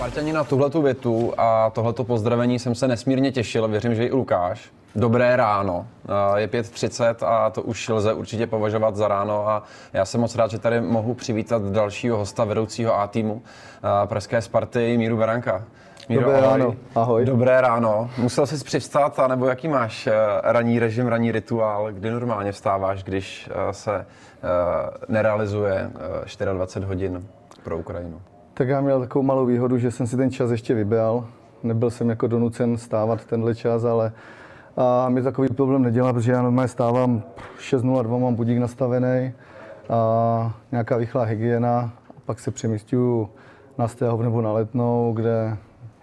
Spartani na tuhletu větu a tohleto pozdravení jsem se nesmírně těšil, věřím, že i Lukáš. Dobré ráno. Je 5.30 a to už lze určitě považovat za ráno a já jsem moc rád, že tady mohu přivítat dalšího hosta vedoucího A týmu Pražské Sparty Míru Beranka. Míro, Dobré ahoj. ráno. Ahoj. Dobré ráno. Musel jsi přivstát, nebo jaký máš eh, ranní režim, ranní rituál, kdy normálně vstáváš, když eh, se eh, nerealizuje 24 hodin pro Ukrajinu? Tak já měl takovou malou výhodu, že jsem si ten čas ještě vybral. Nebyl jsem jako donucen stávat tenhle čas, ale a mi takový problém nedělá, protože já normálně stávám 6.02, mám budík nastavený a nějaká rychlá hygiena. A pak se přemístuju na stého nebo na letnou, kde,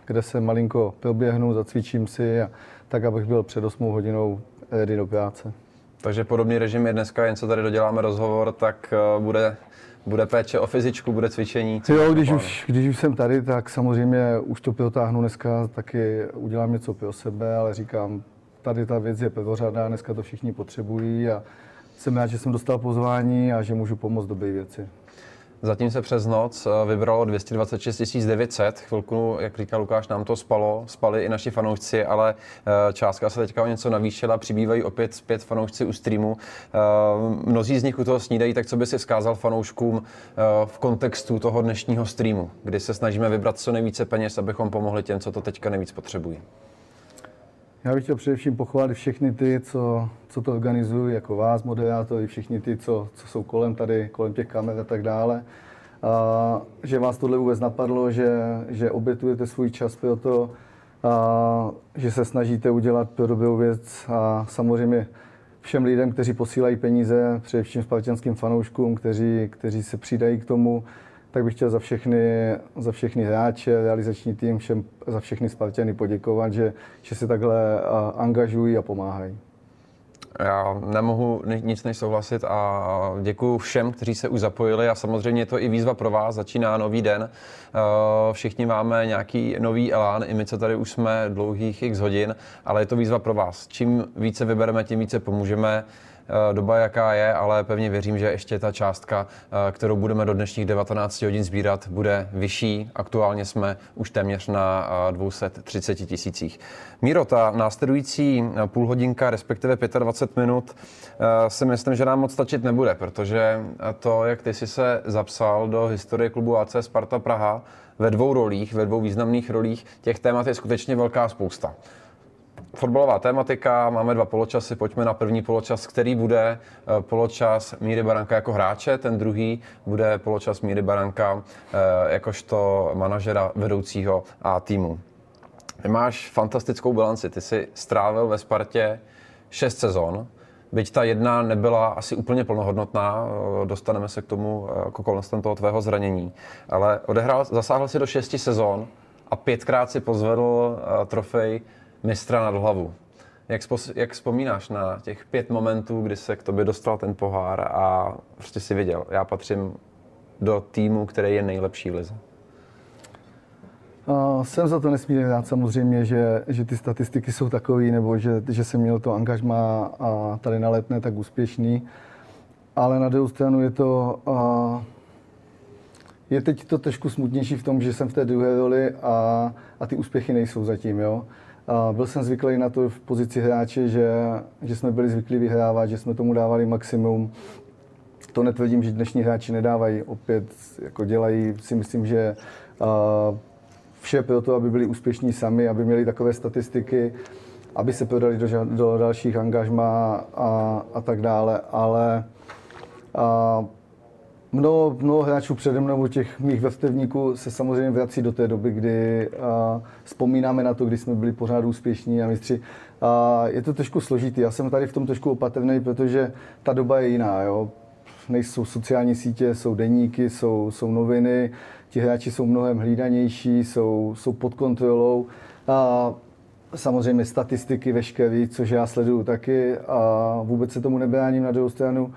kde se malinko proběhnu, zacvičím si, a, tak abych byl před 8 hodinou ready do práce. Takže podobný režim je dneska, jen co tady doděláme rozhovor, tak uh, bude bude péče o fyzičku, bude cvičení? Jo, když už, když už jsem tady, tak samozřejmě už to protáhnu dneska, taky udělám něco pro sebe, ale říkám, tady ta věc je prvořadá, dneska to všichni potřebují a jsem rád, že jsem dostal pozvání a že můžu pomoct dobré věci. Zatím se přes noc eh, vybralo 226 900. Chvilku, jak říká Lukáš, nám to spalo, spali i naši fanoušci, ale eh, částka se teďka o něco navýšila, přibývají opět zpět fanoušci u streamu. Eh, mnozí z nich u toho snídají, tak co by si vzkázal fanouškům v kontextu toho dnešního streamu, kdy se snažíme vybrat co nejvíce peněz, abychom pomohli těm, co to teďka nejvíc potřebují? Já bych chtěl především pochválit všechny ty, co, co to organizují, jako vás, moderátory, všichni ty, co, co jsou kolem tady, kolem těch kamer a tak dále. A, že vás tohle vůbec napadlo, že, že obětujete svůj čas pro to, a, že se snažíte udělat pro dobrou věc a samozřejmě všem lidem, kteří posílají peníze, především spartianským fanouškům, kteří, kteří se přidají k tomu, tak bych chtěl za všechny, za všechny hráče, realizační tým, všem, za všechny Spartany poděkovat, že, že se takhle angažují a pomáhají. Já nemohu nic než souhlasit a děkuji všem, kteří se už zapojili a samozřejmě je to i výzva pro vás, začíná nový den. Všichni máme nějaký nový elán, i my, co tady už jsme dlouhých x hodin, ale je to výzva pro vás. Čím více vybereme, tím více pomůžeme. Eh, doba, jaká je, ale pevně věřím, že ještě ta částka, eh, kterou budeme do dnešních 19 hodin sbírat, bude vyšší. Aktuálně jsme už téměř na 230 eh, tisících. Míro, ta následující půl hodinka, respektive 25 minut, si myslím, že nám moc stačit nebude, protože to, jak ty jsi se zapsal do historie klubu AC Sparta Praha, ve dvou rolích, ve dvou významných rolích, těch témat je skutečně velká spousta fotbalová tématika, máme dva poločasy, pojďme na první poločas, který bude eh, poločas Míry Baranka jako hráče, ten druhý bude poločas Míry Baranka eh, jakožto manažera vedoucího a týmu. Ty máš fantastickou bilanci, ty jsi strávil ve Spartě šest sezon, byť ta jedna nebyla asi úplně plnohodnotná, eh, dostaneme se k tomu jako kolem toho tvého zranění, ale odehrál, zasáhl si do šesti sezon a pětkrát si pozvedl trofej mistra nad hlavu. Jak, spos, jak vzpomínáš na těch pět momentů, kdy se k tobě dostal ten pohár a prostě si viděl, já patřím do týmu, který je nejlepší v lize? Uh, jsem za to nesmírně rád samozřejmě, že, že ty statistiky jsou takové, nebo že, že jsem měl to angažma a tady na letné tak úspěšný. Ale na druhou stranu je to, uh, je teď to trošku smutnější v tom, že jsem v té druhé roli a, a ty úspěchy nejsou zatím, jo. A byl jsem zvyklý na to v pozici hráče, že, že jsme byli zvyklí vyhrávat, že jsme tomu dávali maximum. To netvrdím, že dnešní hráči nedávají. Opět jako dělají si myslím, že vše pro to, aby byli úspěšní sami, aby měli takové statistiky, aby se prodali do, do dalších angažmá a, a tak dále. Ale uh, Mnoho, mnoho hráčů přede mnou, těch mých vrstevníků, se samozřejmě vrací do té doby, kdy a, vzpomínáme na to, kdy jsme byli pořád úspěšní a mistři. A je to trošku složitý. Já jsem tady v tom trošku opatrný, protože ta doba je jiná. Jo? Nejsou sociální sítě, jsou deníky, jsou, jsou noviny, ti hráči jsou mnohem hlídanější, jsou, jsou pod kontrolou. A samozřejmě statistiky veškerý, což já sleduju taky a vůbec se tomu nebráním na druhou stranu.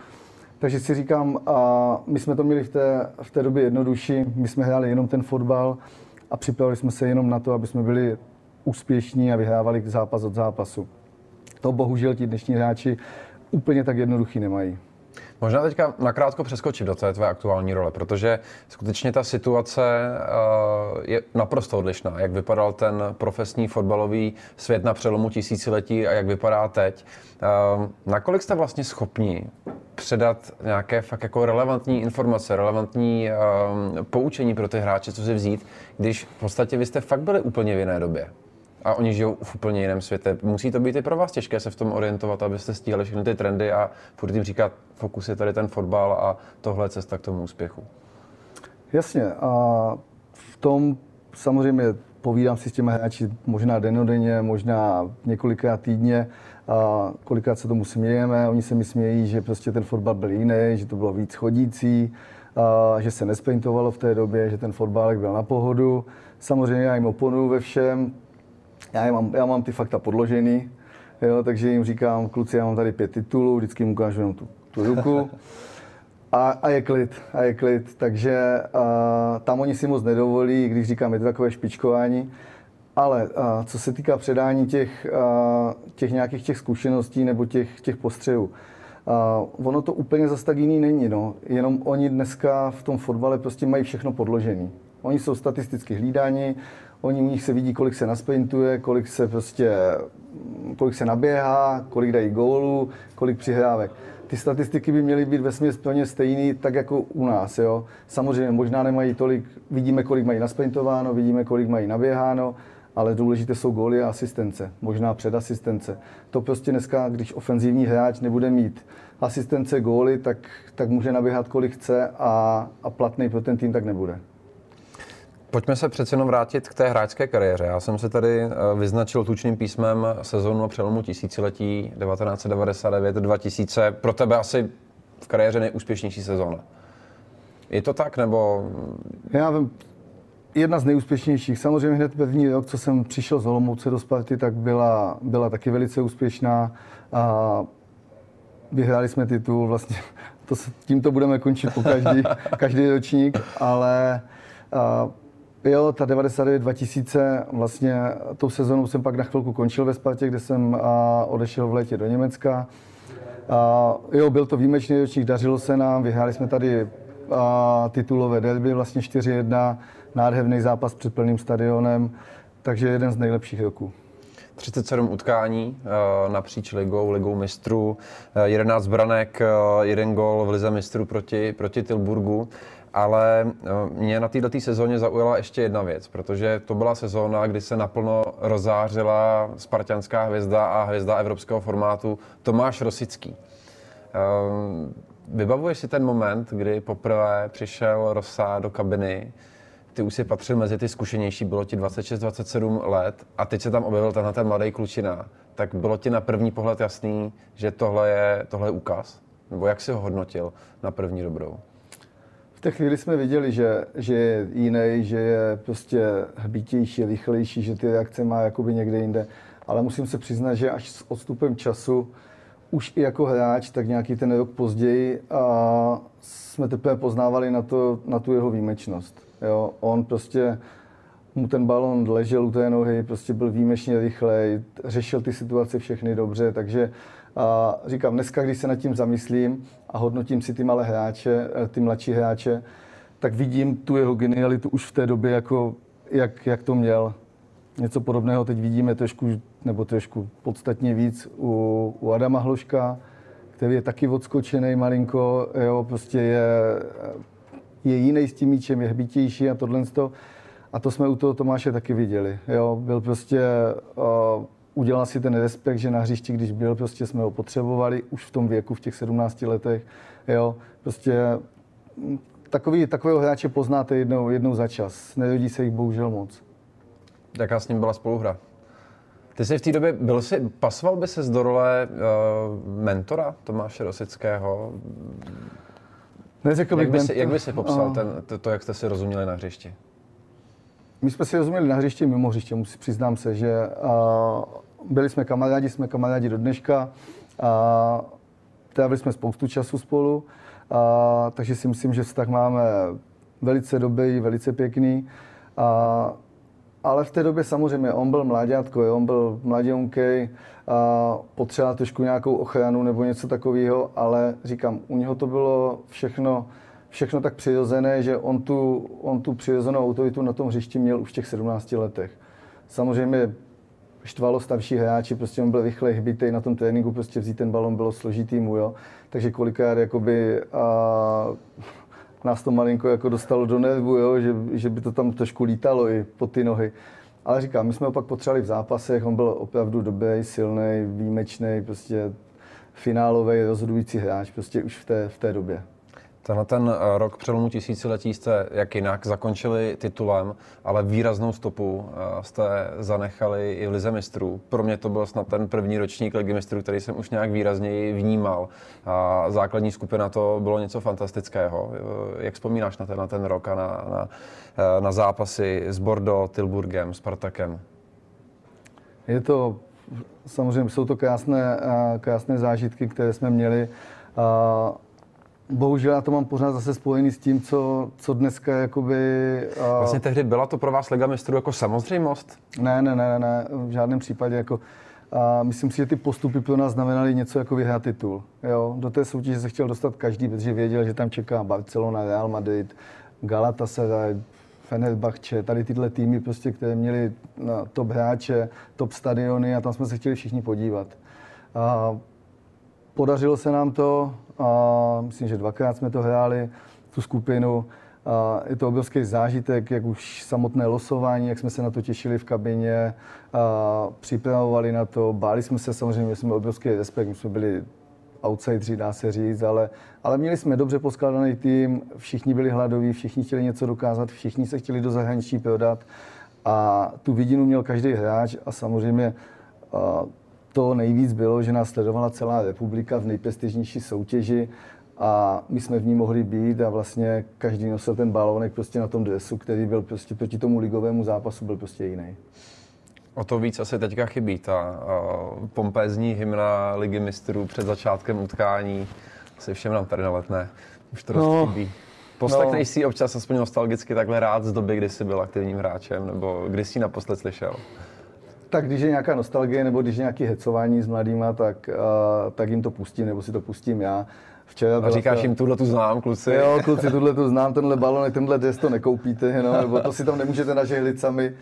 Takže si říkám, a my jsme to měli v té, v té době jednodušší, my jsme hráli jenom ten fotbal a připravili jsme se jenom na to, aby jsme byli úspěšní a vyhrávali zápas od zápasu. To bohužel ti dnešní hráči úplně tak jednoduchý nemají. Možná teďka nakrátko přeskočit do té tvé aktuální role, protože skutečně ta situace uh, je naprosto odlišná. Jak vypadal ten profesní fotbalový svět na přelomu tisíciletí a jak vypadá teď. Uh, nakolik jste vlastně schopni předat nějaké fakt jako relevantní informace, relevantní uh, poučení pro ty hráče, co si vzít, když v podstatě vy jste fakt byli úplně v jiné době? a oni žijou v úplně jiném světě. Musí to být i pro vás těžké se v tom orientovat, abyste stíhali všechny ty trendy a furt jim říkat, fokus je tady ten fotbal a tohle je cesta k tomu úspěchu. Jasně. A v tom samozřejmě povídám si s těmi hráči možná denodenně, možná několikrát týdně, a kolikrát se tomu smějeme, oni se mi smějí, že prostě ten fotbal byl jiný, že to bylo víc chodící, a že se nespaintovalo v té době, že ten fotbalek byl na pohodu. Samozřejmě já jim oponuju ve všem, já, mám, já mám ty fakta podložený, jo, takže jim říkám, kluci, já mám tady pět titulů, vždycky jim ukážu jenom tu, tu ruku. A, a, je klid, a je klid, takže a, tam oni si moc nedovolí, když říkám, je to takové špičkování. Ale a, co se týká předání těch, a, těch nějakých těch zkušeností nebo těch, těch postřehů, a, ono to úplně zase tak jiný není, no. Jenom oni dneska v tom fotbale prostě mají všechno podložené. Oni jsou statisticky hlídáni, Oni u nich se vidí, kolik se nasprintuje, kolik se prostě, kolik se naběhá, kolik dají gólů, kolik přihrávek. Ty statistiky by měly být ve plně stejný, tak jako u nás. Jo. Samozřejmě možná nemají tolik, vidíme, kolik mají nasprintováno, vidíme, kolik mají naběháno, ale důležité jsou góly a asistence, možná předasistence. To prostě dneska, když ofenzivní hráč nebude mít asistence, góly, tak, tak může naběhat kolik chce a, a platný pro ten tým tak nebude. Pojďme se přece jenom vrátit k té hráčské kariéře. Já jsem se tady eh, vyznačil tučným písmem sezónu přelomu tisíciletí 1999-2000. Pro tebe asi v kariéře nejúspěšnější sezóna. Je to tak, nebo... Já vím, jedna z nejúspěšnějších. Samozřejmě hned první rok, co jsem přišel z Olomouce do Sparty, tak byla, byla taky velice úspěšná. A vyhráli jsme titul, vlastně to, tímto budeme končit po každý, každý ročník, ale a, Jo, ta 99 2000, vlastně tou sezónou jsem pak na chvilku končil ve Spartě, kde jsem a, odešel v létě do Německa. A, jo, byl to výjimečný ročník, dařilo se nám, vyhráli jsme tady a, titulové derby, vlastně 4-1, nádherný zápas před plným stadionem, takže jeden z nejlepších roků. 37 utkání napříč ligou, ligou mistrů, 11 branek, jeden gol v lize mistrů proti, proti Tilburgu ale eh, mě na této sezóně zaujala ještě jedna věc, protože to byla sezóna, kdy se naplno rozářila spartianská hvězda a hvězda evropského formátu Tomáš Rosický. Eh, vybavuješ si ten moment, kdy poprvé přišel Rosa do kabiny, ty už si patřil mezi ty zkušenější, bylo ti 26-27 let a teď se tam objevil tenhle ten mladý klučina. Tak bylo ti na první pohled jasný, že tohle je, tohle je úkaz? Nebo jak si ho hodnotil na první dobrou? V té chvíli jsme viděli, že, že je jiný, že je prostě hbitější, rychlejší, že ty reakce má jakoby někde jinde. Ale musím se přiznat, že až s odstupem času, už i jako hráč, tak nějaký ten rok později a jsme teprve poznávali na, to, na tu jeho výjimečnost. Jo, on prostě mu ten balon ležel u té nohy, prostě byl výjimečně rychlej, řešil ty situace všechny dobře, takže a říkám, dneska, když se nad tím zamyslím a hodnotím si ty malé hráče, eh, ty mladší hráče, tak vidím tu jeho genialitu už v té době, jako, jak, jak to měl. Něco podobného teď vidíme trošku, nebo trošku podstatně víc u, u Adama Hloška, který je taky odskočený malinko, jo, prostě je, je jiný s tím míčem, je hbitější a tohle. A to jsme u toho Tomáše taky viděli. Jo. Byl prostě uh, udělal si ten respekt, že na hřišti, když byl, prostě jsme ho potřebovali už v tom věku, v těch 17 letech. Jo, prostě mm, takový, takového hráče poznáte jednou, jednou za čas. Nerodí se jich bohužel moc. Jaká s ním byla spoluhra? Ty jsi v té době, byl jsi, pasoval by se do role uh, mentora Tomáše Rosického? Neřekl bych jak by, si, jak by si popsal uh, ten, to, to, jak jste si rozuměli na hřišti? My jsme si rozuměli na hřišti mimo hřiště, musí, přiznám se, že uh, byli jsme kamarádi, jsme kamarádi do dneška. A trávili jsme spoustu času spolu, a, takže si myslím, že vztah máme velice dobrý, velice pěkný. A ale v té době samozřejmě on byl mláďátko, on byl mladionkej, a potřeboval trošku nějakou ochranu nebo něco takového, ale říkám, u něho to bylo všechno, všechno tak přirozené, že on tu, on tu přirozenou autoritu na tom hřišti měl už v těch 17 letech. Samozřejmě štvalo starší hráči, prostě on byl rychle hbitý na tom tréninku, prostě vzít ten balon bylo složitý mu, jo. Takže kolikrát jakoby a, nás to malinko jako dostalo do nervu, jo, že, že by to tam trošku lítalo i po ty nohy. Ale říkám, my jsme ho pak potřebovali v zápasech, on byl opravdu dobrý, silný, výjimečný, prostě finálový, rozhodující hráč, prostě už v té, v té době. Tenhle ten eh, rok přelomu tisíciletí jste jak jinak zakončili titulem, ale výraznou stopu eh, jste zanechali i v Lize mistrů. Pro mě to byl snad ten první ročník Ligy mistrů, který jsem už nějak výrazněji vnímal. A základní skupina to bylo něco fantastického. Eh, jak vzpomínáš na ten, na ten rok a na, na, na zápasy s Bordeaux, Tilburgem, Spartakem? Je to, samozřejmě jsou to krásné, krásné zážitky, které jsme měli bohužel já to mám pořád zase spojený s tím, co, co dneska jakoby... Uh... Vlastně tehdy byla to pro vás Liga mistrů jako samozřejmost? Ne, ne, ne, ne, v žádném případě. Jako, a myslím si, že ty postupy pro nás znamenaly něco jako vyhrát titul. Jo? Do té soutěže se chtěl dostat každý, protože věděl, že tam čeká Barcelona, Real Madrid, Galatasaray, Fenerbahce, tady tyhle týmy, prostě, které měly no, top hráče, top stadiony a tam jsme se chtěli všichni podívat. A podařilo se nám to, a myslím, že dvakrát jsme to hráli, tu skupinu. A je to obrovský zážitek, jak už samotné losování, jak jsme se na to těšili v kabině, a připravovali na to, báli jsme se samozřejmě, jsme obrovský respekt, my jsme byli outsideri, dá se říct, ale, ale měli jsme dobře poskládaný tým, všichni byli hladoví, všichni chtěli něco dokázat, všichni se chtěli do zahraničí prodat a tu vidinu měl každý hráč a samozřejmě to nejvíc bylo, že nás sledovala celá republika v nejprestižnější soutěži a my jsme v ní mohli být a vlastně každý nosil ten balónek prostě na tom dresu, který byl prostě proti tomu ligovému zápasu byl prostě jiný. O to víc asi teďka chybí ta uh, pompézní hymna Ligy mistrů před začátkem utkání. Se všem nám tady naletne. Už to no, chybí. Poslechneš no. si občas aspoň nostalgicky takhle rád z doby, kdy jsi byl aktivním hráčem, nebo kdy jsi naposled slyšel? Tak když je nějaká nostalgie nebo když je nějaké hecování s mladýma, tak, uh, tak jim to pustím, nebo si to pustím já. Včera a říkáš ta... jim, tuhle tu znám, kluci. Jo, kluci, tuhle tu znám, tenhle balon, tenhle des to nekoupíte, no, nebo to si tam nemůžete nažehlit sami.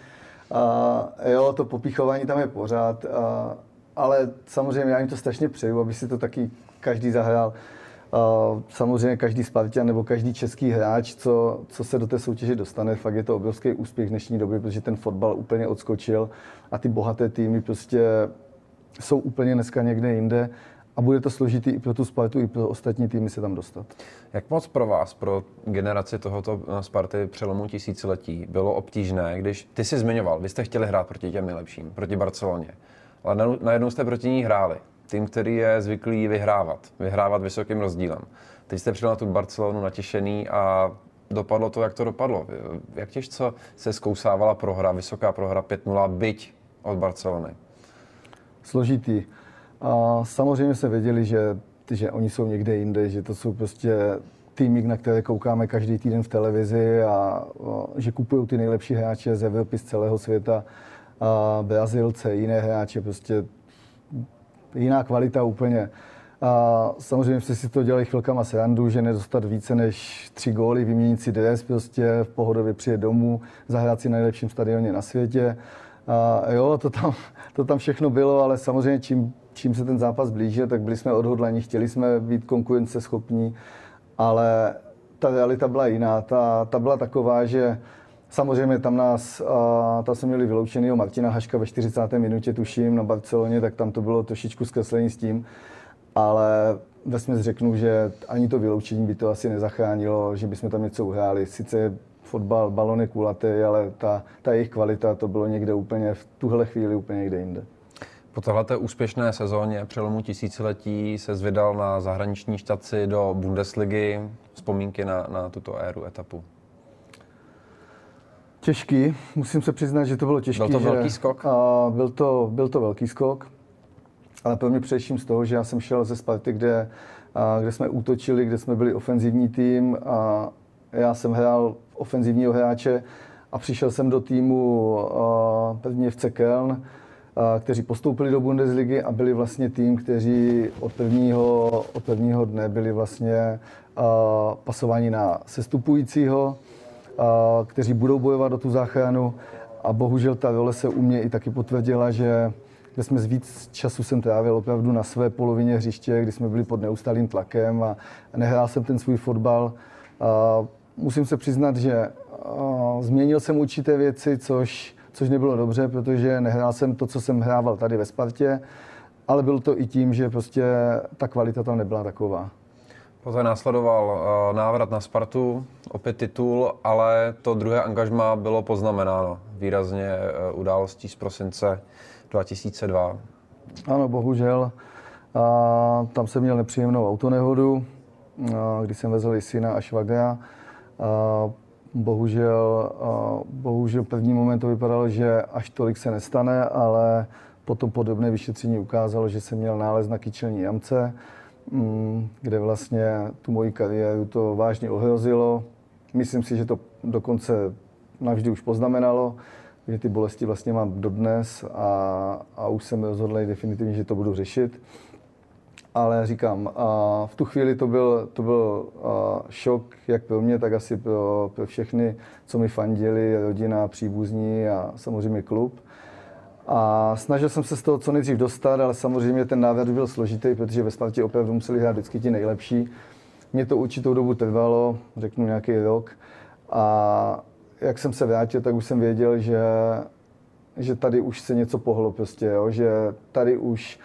A jo, to popichování tam je pořád, a, ale samozřejmě já jim to strašně přeju, aby si to taky každý zahrál. Samozřejmě každý Spartan nebo každý český hráč, co, co se do té soutěže dostane, fakt je to obrovský úspěch v dnešní době, protože ten fotbal úplně odskočil a ty bohaté týmy prostě jsou úplně dneska někde jinde a bude to složitý i pro tu Spartu, i pro ostatní týmy se tam dostat. Jak moc pro vás, pro generaci tohoto Sparty přelomu tisíciletí, bylo obtížné, když ty jsi zmiňoval, vy jste chtěli hrát proti těm nejlepším, proti Barceloně, ale najednou jste proti ní hráli tým, který je zvyklý vyhrávat, vyhrávat vysokým rozdílem. Teď jste přišel na tu Barcelonu natěšený a dopadlo to, jak to dopadlo. Jak těžce se zkousávala prohra, vysoká prohra 5-0, byť od Barcelony? Složitý. A samozřejmě se věděli, že, že oni jsou někde jinde, že to jsou prostě týmy, na které koukáme každý týden v televizi a, a že kupují ty nejlepší hráče z Evropy, z celého světa, a Brazilce, jiné hráče, prostě jiná kvalita úplně. A samozřejmě jste si to dělali chvilkama srandu, že nedostat více než tři góly, vyměnit si dres, prostě v pohodově přijet domů, zahrát si na nejlepším stadioně na světě. A jo, to tam, to tam všechno bylo, ale samozřejmě čím, čím se ten zápas blížil, tak byli jsme odhodlani, chtěli jsme být konkurenceschopní, ale ta realita byla jiná. Ta, ta byla taková, že Samozřejmě tam nás, tam jsme měli vyloučenýho Martina Haška ve 40. minutě, tuším, na Barceloně, tak tam to bylo trošičku zkreslení s tím, ale vesměs řeknu, že ani to vyloučení by to asi nezachránilo, že bychom tam něco uhráli. Sice fotbal, balony kulatý, ale ta, ta jejich kvalita, to bylo někde úplně v tuhle chvíli úplně někde jinde. Po této úspěšné sezóně přelomu tisíciletí se zvydal na zahraniční štaci do Bundesligy. Vzpomínky na, na tuto éru etapu. Těžký, musím se přiznat, že to bylo těžký. Byl to že, velký skok? A byl, to, byl to velký skok, ale pro mě především z toho, že já jsem šel ze Sparty, kde, a, kde jsme útočili, kde jsme byli ofenzivní tým a já jsem hrál ofenzivního hráče a přišel jsem do týmu první FC Köln, kteří postoupili do Bundesligy a byli vlastně tým, kteří od prvního, od prvního dne byli vlastně pasováni na sestupujícího, kteří budou bojovat o tu záchranu a bohužel ta role se u mě i taky potvrdila, že kde jsme víc času jsem trávil opravdu na své polovině hřiště, kdy jsme byli pod neustálým tlakem a nehrál jsem ten svůj fotbal. A musím se přiznat, že změnil jsem určité věci, což, což nebylo dobře, protože nehrál jsem to, co jsem hrával tady ve Spartě, ale bylo to i tím, že prostě ta kvalita tam nebyla taková. Poté následoval návrat na Spartu, opět titul, ale to druhé angažma bylo poznamenáno výrazně e, událostí z prosince 2002. Ano, bohužel. A tam jsem měl nepříjemnou autonehodu, kdy jsem vezl i syna a švagra. A bohužel, bohužel první moment to vypadalo, že až tolik se nestane, ale potom podobné vyšetření ukázalo, že jsem měl nález na kyčelní jamce, kde vlastně tu moji kariéru to vážně ohrozilo. Myslím si, že to dokonce navždy už poznamenalo že ty bolesti vlastně mám dodnes a, a už jsem rozhodl definitivně, že to budu řešit. Ale říkám, a v tu chvíli to byl, to byl šok jak pro mě, tak asi pro, pro všechny, co mi fandili, rodina, příbuzní a samozřejmě klub. A snažil jsem se z toho co nejdřív dostat, ale samozřejmě ten návrat byl složitý, protože ve Spartě opravdu museli hrát vždycky ti nejlepší. Mě to určitou dobu trvalo, řeknu nějaký rok. A jak jsem se vrátil, tak už jsem věděl, že, že tady už se něco pohlo prostě, jo? že tady už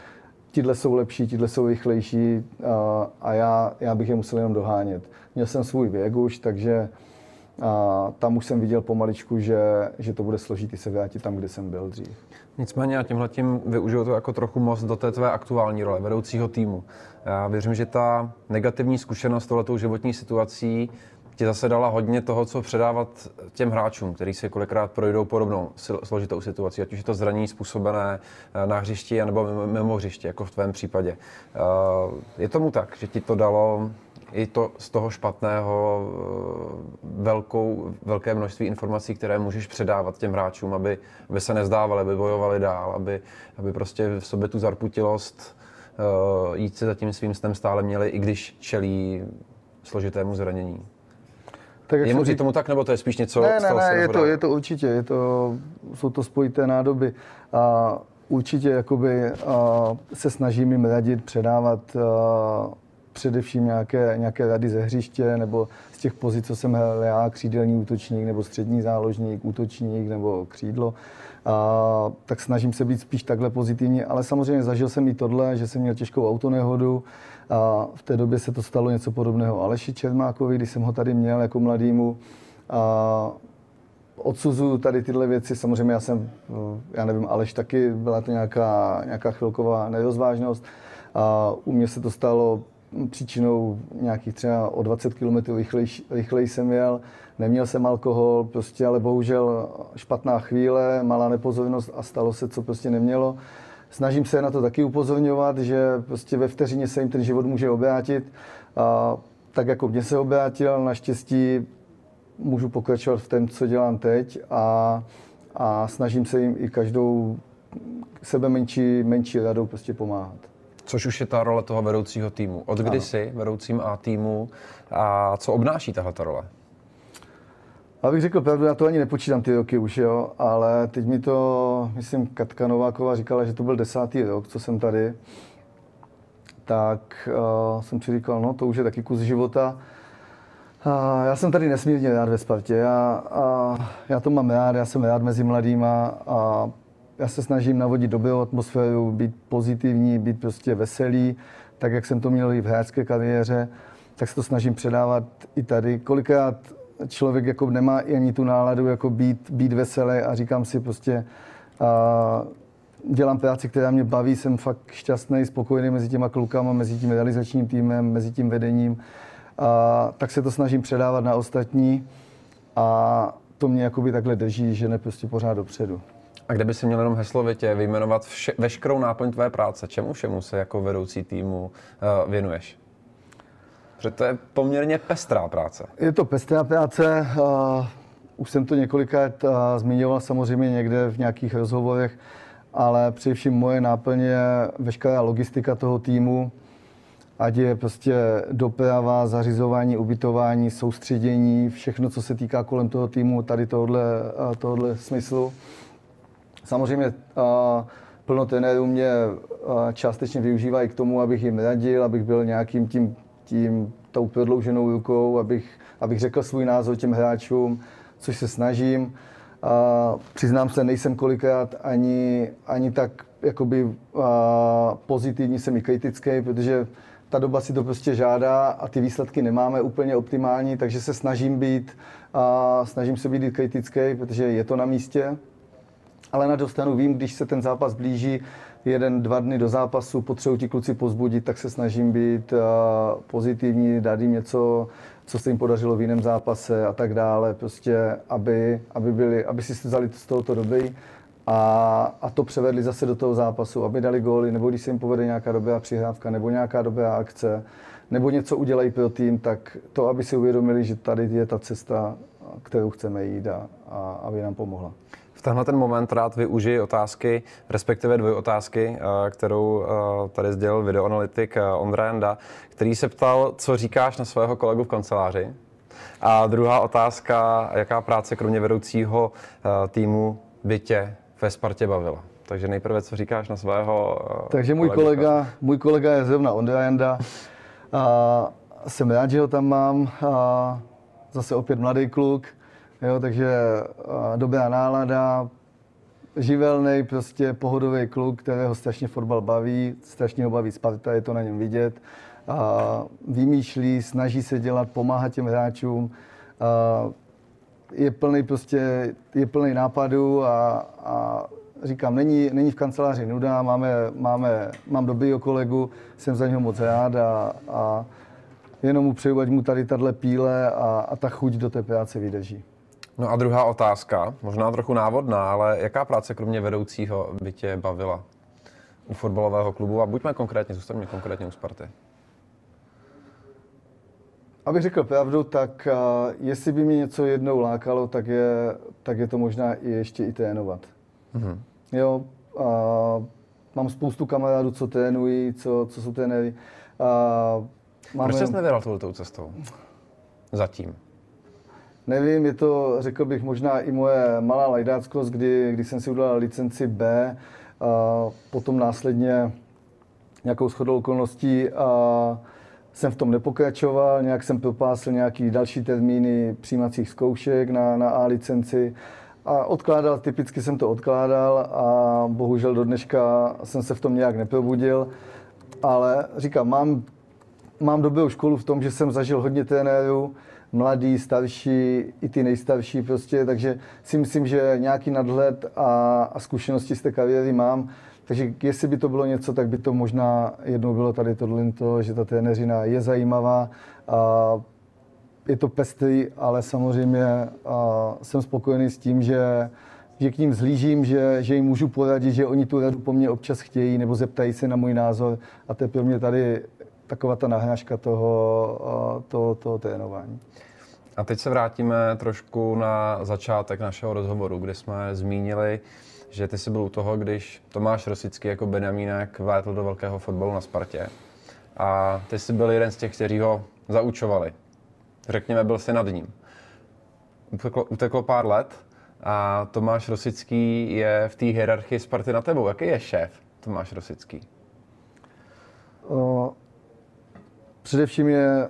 tihle jsou lepší, tihle jsou rychlejší a, a já, já bych je musel jenom dohánět. Měl jsem svůj věk už, takže a tam už jsem viděl pomaličku, že, že to bude složitý se vrátit tam, kde jsem byl dřív. Nicméně já tímhle tím využiju to jako trochu most do té tvé aktuální role, vedoucího týmu. Já věřím, že ta negativní zkušenost tohletou životní situací ti zase dala hodně toho, co předávat těm hráčům, kteří si kolikrát projdou podobnou složitou situaci, ať už je to zranění způsobené eh, na hřišti nebo mimo hřiště, jako v tvém případě. Eh, je tomu tak, že ti to dalo i to z toho špatného eh, velkou, velké množství informací, které můžeš předávat těm hráčům, aby, aby se nezdávali, aby bojovali dál, aby, aby prostě v sobě tu zarputilost jít se za tím svým stem stále měli, i když čelí složitému zranění. Tak je mu tomu tak, nebo to je spíš něco? Ne, ne, ne, je to, je to určitě, je to, jsou to spojité nádoby. A určitě jakoby, a, se snažím jim radit, předávat a, především nějaké, nějaké rady ze hřiště nebo z těch pozic, co jsem hrál já, křídelní útočník nebo střední záložník, útočník nebo křídlo. A, tak snažím se být spíš takhle pozitivní, ale samozřejmě zažil jsem i tohle, že jsem měl těžkou autonehodu, a v té době se to stalo něco podobného Aleši Čermákovi, když jsem ho tady měl jako mladýmu. A odsuzuju tady tyhle věci. Samozřejmě já jsem, já nevím, Aleš taky, byla to nějaká, nějaká chvilková nerozvážnost. A u mě se to stalo příčinou nějakých třeba o 20 km rychleji, rychleji jsem jel. Neměl jsem alkohol, prostě, ale bohužel špatná chvíle, malá nepozornost a stalo se, co prostě nemělo snažím se na to taky upozorňovat, že prostě ve vteřině se jim ten život může obrátit. A tak jako mě se obrátil, naštěstí můžu pokračovat v tom, co dělám teď a, a snažím se jim i každou sebe menší, menší radou prostě pomáhat. Což už je ta role toho vedoucího týmu. Od kdy jsi vedoucím A týmu a co obnáší tahle role? Abych řekl pravdu, já to ani nepočítám ty roky už, jo, ale teď mi to, myslím, Katka Nováková říkala, že to byl desátý rok, co jsem tady. Tak uh, jsem si říkal, no to už je taky kus života. Uh, já jsem tady nesmírně rád ve Spartě. Já, uh, já to mám rád, já jsem rád mezi mladýma a já se snažím navodit dobrou atmosféru, být pozitivní, být prostě veselý, tak jak jsem to měl i v hráčské kariéře, tak se to snažím předávat i tady. Kolikrát člověk jako nemá ani tu náladu jako být, být veselý a říkám si prostě, a dělám práci, která mě baví, jsem fakt šťastný, spokojený mezi těma klukama, mezi tím realizačním týmem, mezi tím vedením. A tak se to snažím předávat na ostatní a to mě jakoby takhle drží, že ne prostě pořád dopředu. A kde by si měl jenom heslovitě vyjmenovat vše, veškerou náplň tvé práce, čemu všemu se jako vedoucí týmu uh, věnuješ? Protože to je poměrně pestrá práce. Je to pestrá práce. už jsem to několikrát zmiňoval samozřejmě někde v nějakých rozhovorech, ale především moje náplně, veškerá logistika toho týmu, ať je prostě doprava, zařizování, ubytování, soustředění, všechno, co se týká kolem toho týmu, tady tohle, tohle smyslu. Samozřejmě plno trenérů mě částečně využívají k tomu, abych jim radil, abych byl nějakým tím, tím tou prodlouženou rukou, abych, abych řekl svůj názor těm hráčům, což se snažím. A přiznám se, nejsem kolikrát ani, ani tak jakoby a, pozitivní, jsem i kritický, protože ta doba si to prostě žádá a ty výsledky nemáme úplně optimální, takže se snažím být, a snažím se být kritický, protože je to na místě. Ale na dostanu vím, když se ten zápas blíží, jeden, dva dny do zápasu, potřebuji ti kluci pozbudit, tak se snažím být pozitivní, dát jim něco, co se jim podařilo v jiném zápase a tak dále, prostě, aby, aby, byli, aby si vzali z tohoto doby a, a to převedli zase do toho zápasu, aby dali góly, nebo když se jim povede nějaká dobrá přihrávka, nebo nějaká dobrá akce, nebo něco udělají pro tým, tak to, aby si uvědomili, že tady je ta cesta, kterou chceme jít a, a aby nám pomohla. Tenhle ten moment rád využiji otázky, respektive dvě otázky, eh, kterou eh, tady sdělil videoanalytik eh, Ondra Janda, který se ptal, co říkáš na svého kolegu v kanceláři. A druhá otázka, jaká práce kromě vedoucího týmu by tě ve Spartě bavila? Takže nejprve, co říkáš na svého Takže můj kolega, můj kolega je zrovna Ondra Janda. A jsem rád, že ho tam mám. A zase opět mladý kluk. Jo, takže dobrá nálada, živelný, prostě pohodový kluk, kterého strašně fotbal baví, strašně ho baví Sparta, je to na něm vidět. A vymýšlí, snaží se dělat, pomáhat těm hráčům. A je plný prostě, je plný nápadů a, a říkám, není, není v kanceláři nuda, máme, máme, mám dobrýho kolegu, jsem za něho moc rád a, a jenom mu přeju, ať mu tady tahle píle a, a ta chuť do té práce vydrží. No a druhá otázka, možná trochu návodná, ale jaká práce kromě vedoucího by tě bavila u fotbalového klubu? A buďme konkrétně, zůstaňme konkrétně u Sparty. Abych řekl pravdu, tak uh, jestli by mě něco jednou lákalo, tak je, tak je to možná i ještě i trénovat. Mm-hmm. Jo, uh, mám spoustu kamarádů, co trénují, co, co jsou trenéry. Uh, máme... Proč jsi nevydal touto cestou? Zatím. Nevím, je to, řekl bych, možná i moje malá lajdáckost, kdy, kdy jsem si udělal licenci B, a potom následně nějakou shodou okolností a jsem v tom nepokračoval, nějak jsem propásl nějaký další termíny přijímacích zkoušek na, na A licenci a odkládal, typicky jsem to odkládal a bohužel do dneška jsem se v tom nějak neprobudil, ale říkám, mám, mám dobrou školu v tom, že jsem zažil hodně trenérů, mladý, starší, i ty nejstarší prostě, takže si myslím, že nějaký nadhled a, a zkušenosti z té kariéry mám. Takže jestli by to bylo něco, tak by to možná jednou bylo tady tohle, že ta trenéřina je zajímavá. A je to pestrý, ale samozřejmě a jsem spokojený s tím, že, že k ním zlížím, že, že jim můžu poradit, že oni tu radu po mně občas chtějí nebo zeptají se na můj názor a to je pro mě tady taková ta nahrážka toho, toho, toho trénování. A teď se vrátíme trošku na začátek našeho rozhovoru, kde jsme zmínili, že ty jsi byl u toho, když Tomáš Rosický jako Benjamínek vlétl do velkého fotbalu na Spartě. A ty jsi byl jeden z těch, kteří ho zaučovali. Řekněme, byl jsi nad ním. Uteklo, uteklo pár let a Tomáš Rosický je v té hierarchii Sparty na tebou. Jaký je šéf Tomáš Rosický? O, především je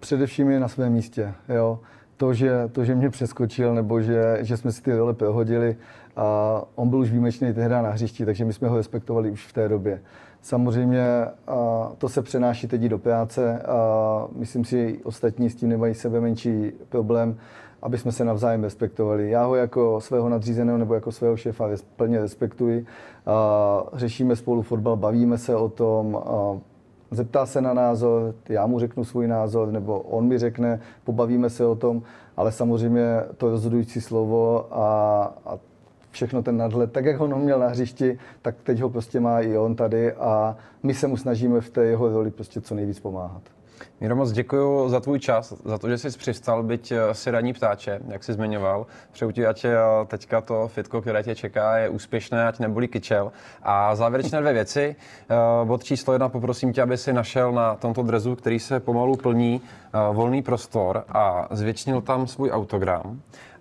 především je na svém místě. Jo. To, že, to, že mě přeskočil, nebo že, že jsme si ty role prohodili, a on byl už výjimečný tehdy na hřišti, takže my jsme ho respektovali už v té době. Samozřejmě a to se přenáší teď do práce a myslím si, že ostatní s tím nemají sebe menší problém, aby jsme se navzájem respektovali. Já ho jako svého nadřízeného nebo jako svého šéfa plně respektuji. A řešíme spolu fotbal, bavíme se o tom, a zeptá se na názor, já mu řeknu svůj názor, nebo on mi řekne, pobavíme se o tom, ale samozřejmě to rozhodující slovo a, a všechno ten nadhled, tak jak ho on měl na hřišti, tak teď ho prostě má i on tady a my se mu snažíme v té jeho roli prostě co nejvíc pomáhat. Míro, moc děkuji za tvůj čas, za to, že jsi přistal, byť eh, si raní ptáče, jak jsi zmiňoval. Přeju ti, ať eh, teďka to fitko, které tě čeká, je úspěšné, ať nebolí kyčel. A závěrečné dvě věci. Eh, bod číslo jedna, poprosím tě, aby si našel na tomto drezu, který se pomalu plní, volný prostor a zvětšnil tam svůj autogram.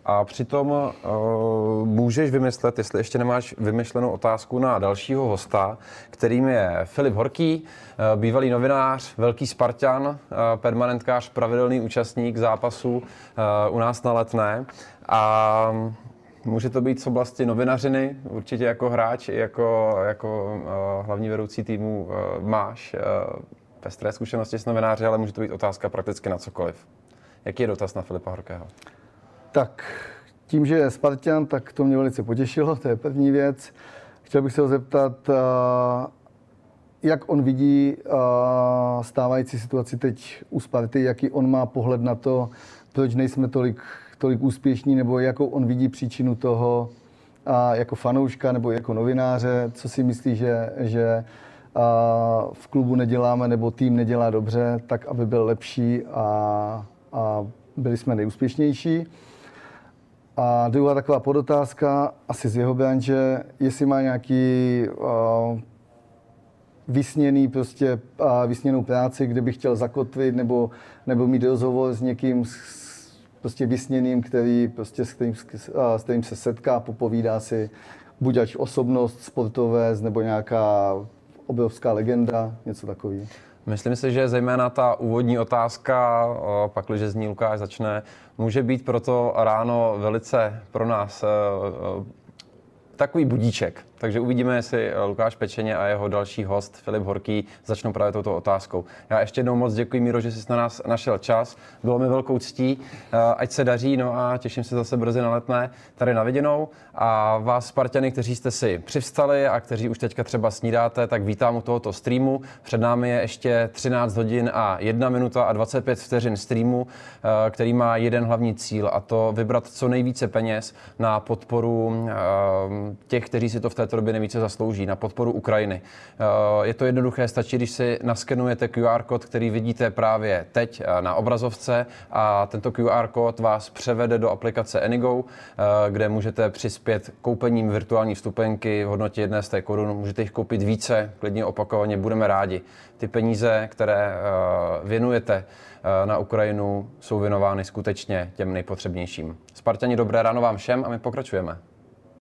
A přitom uh, můžeš vymyslet, jestli ještě nemáš vymyšlenou otázku na dalšího hosta, kterým je Filip Horký, uh, bývalý novinář, velký Spartan, uh, permanentkář, pravidelný účastník zápasů uh, u nás na letné. A Může to být z oblasti novinařiny, určitě jako hráč, jako, jako uh, hlavní vedoucí týmu uh, máš uh, pestré zkušenosti s novináři, ale může to být otázka prakticky na cokoliv. Jaký je dotaz na Filipa Horkého? Tak tím, že je Spartan, tak to mě velice potěšilo, to je první věc. Chtěl bych se ho zeptat, jak on vidí stávající situaci teď u Sparty, jaký on má pohled na to, proč nejsme tolik, tolik úspěšní, nebo jakou on vidí příčinu toho jako fanouška nebo jako novináře, co si myslí, že, že v klubu neděláme nebo tým nedělá dobře, tak aby byl lepší a, a byli jsme nejúspěšnější. A druhá taková podotázka, asi z jeho branže, jestli má nějaký uh, vysněný prostě, uh, vysněnou práci, kde by chtěl zakotvit, nebo, nebo mít rozhovor s někým s, prostě vysněným, který, prostě, s, kterým, s kterým se setká, popovídá si, buď až osobnost sportové, nebo nějaká obrovská legenda, něco takového. Myslím si, že zejména ta úvodní otázka, pak, když zní Lukáš začne, může být proto ráno velice pro nás takový budíček. Takže uvidíme, jestli eh, Lukáš Pečeně a jeho další host Filip Horký začnou právě touto otázkou. Já ještě jednou moc děkuji, Míro, že jsi na nás našel čas. Bylo mi velkou ctí, eh, ať se daří, no a těším se zase brzy na letné tady na viděnou. A vás, Spartany, kteří jste si přivstali a kteří už teďka třeba snídáte, tak vítám u tohoto streamu. Před námi je ještě 13 hodin a 1 minuta a 25 vteřin streamu, eh, který má jeden hlavní cíl a to vybrat co nejvíce peněz na podporu těch, kteří si to v této době nejvíce zaslouží, na podporu Ukrajiny. Eh, je to jednoduché, stačí, když si naskenujete QR kód, který vidíte právě teď eh, na obrazovce a tento QR kód vás převede do aplikace Enigo, eh, kde můžete přispět koupením virtuální vstupenky v hodnotě jedné z té korun. Můžete jich koupit více, klidně opakovaně, budeme rádi. Ty peníze, které věnujete na Ukrajinu, jsou věnovány skutečně těm nejpotřebnějším. Spartani, dobré ráno vám všem a my pokračujeme.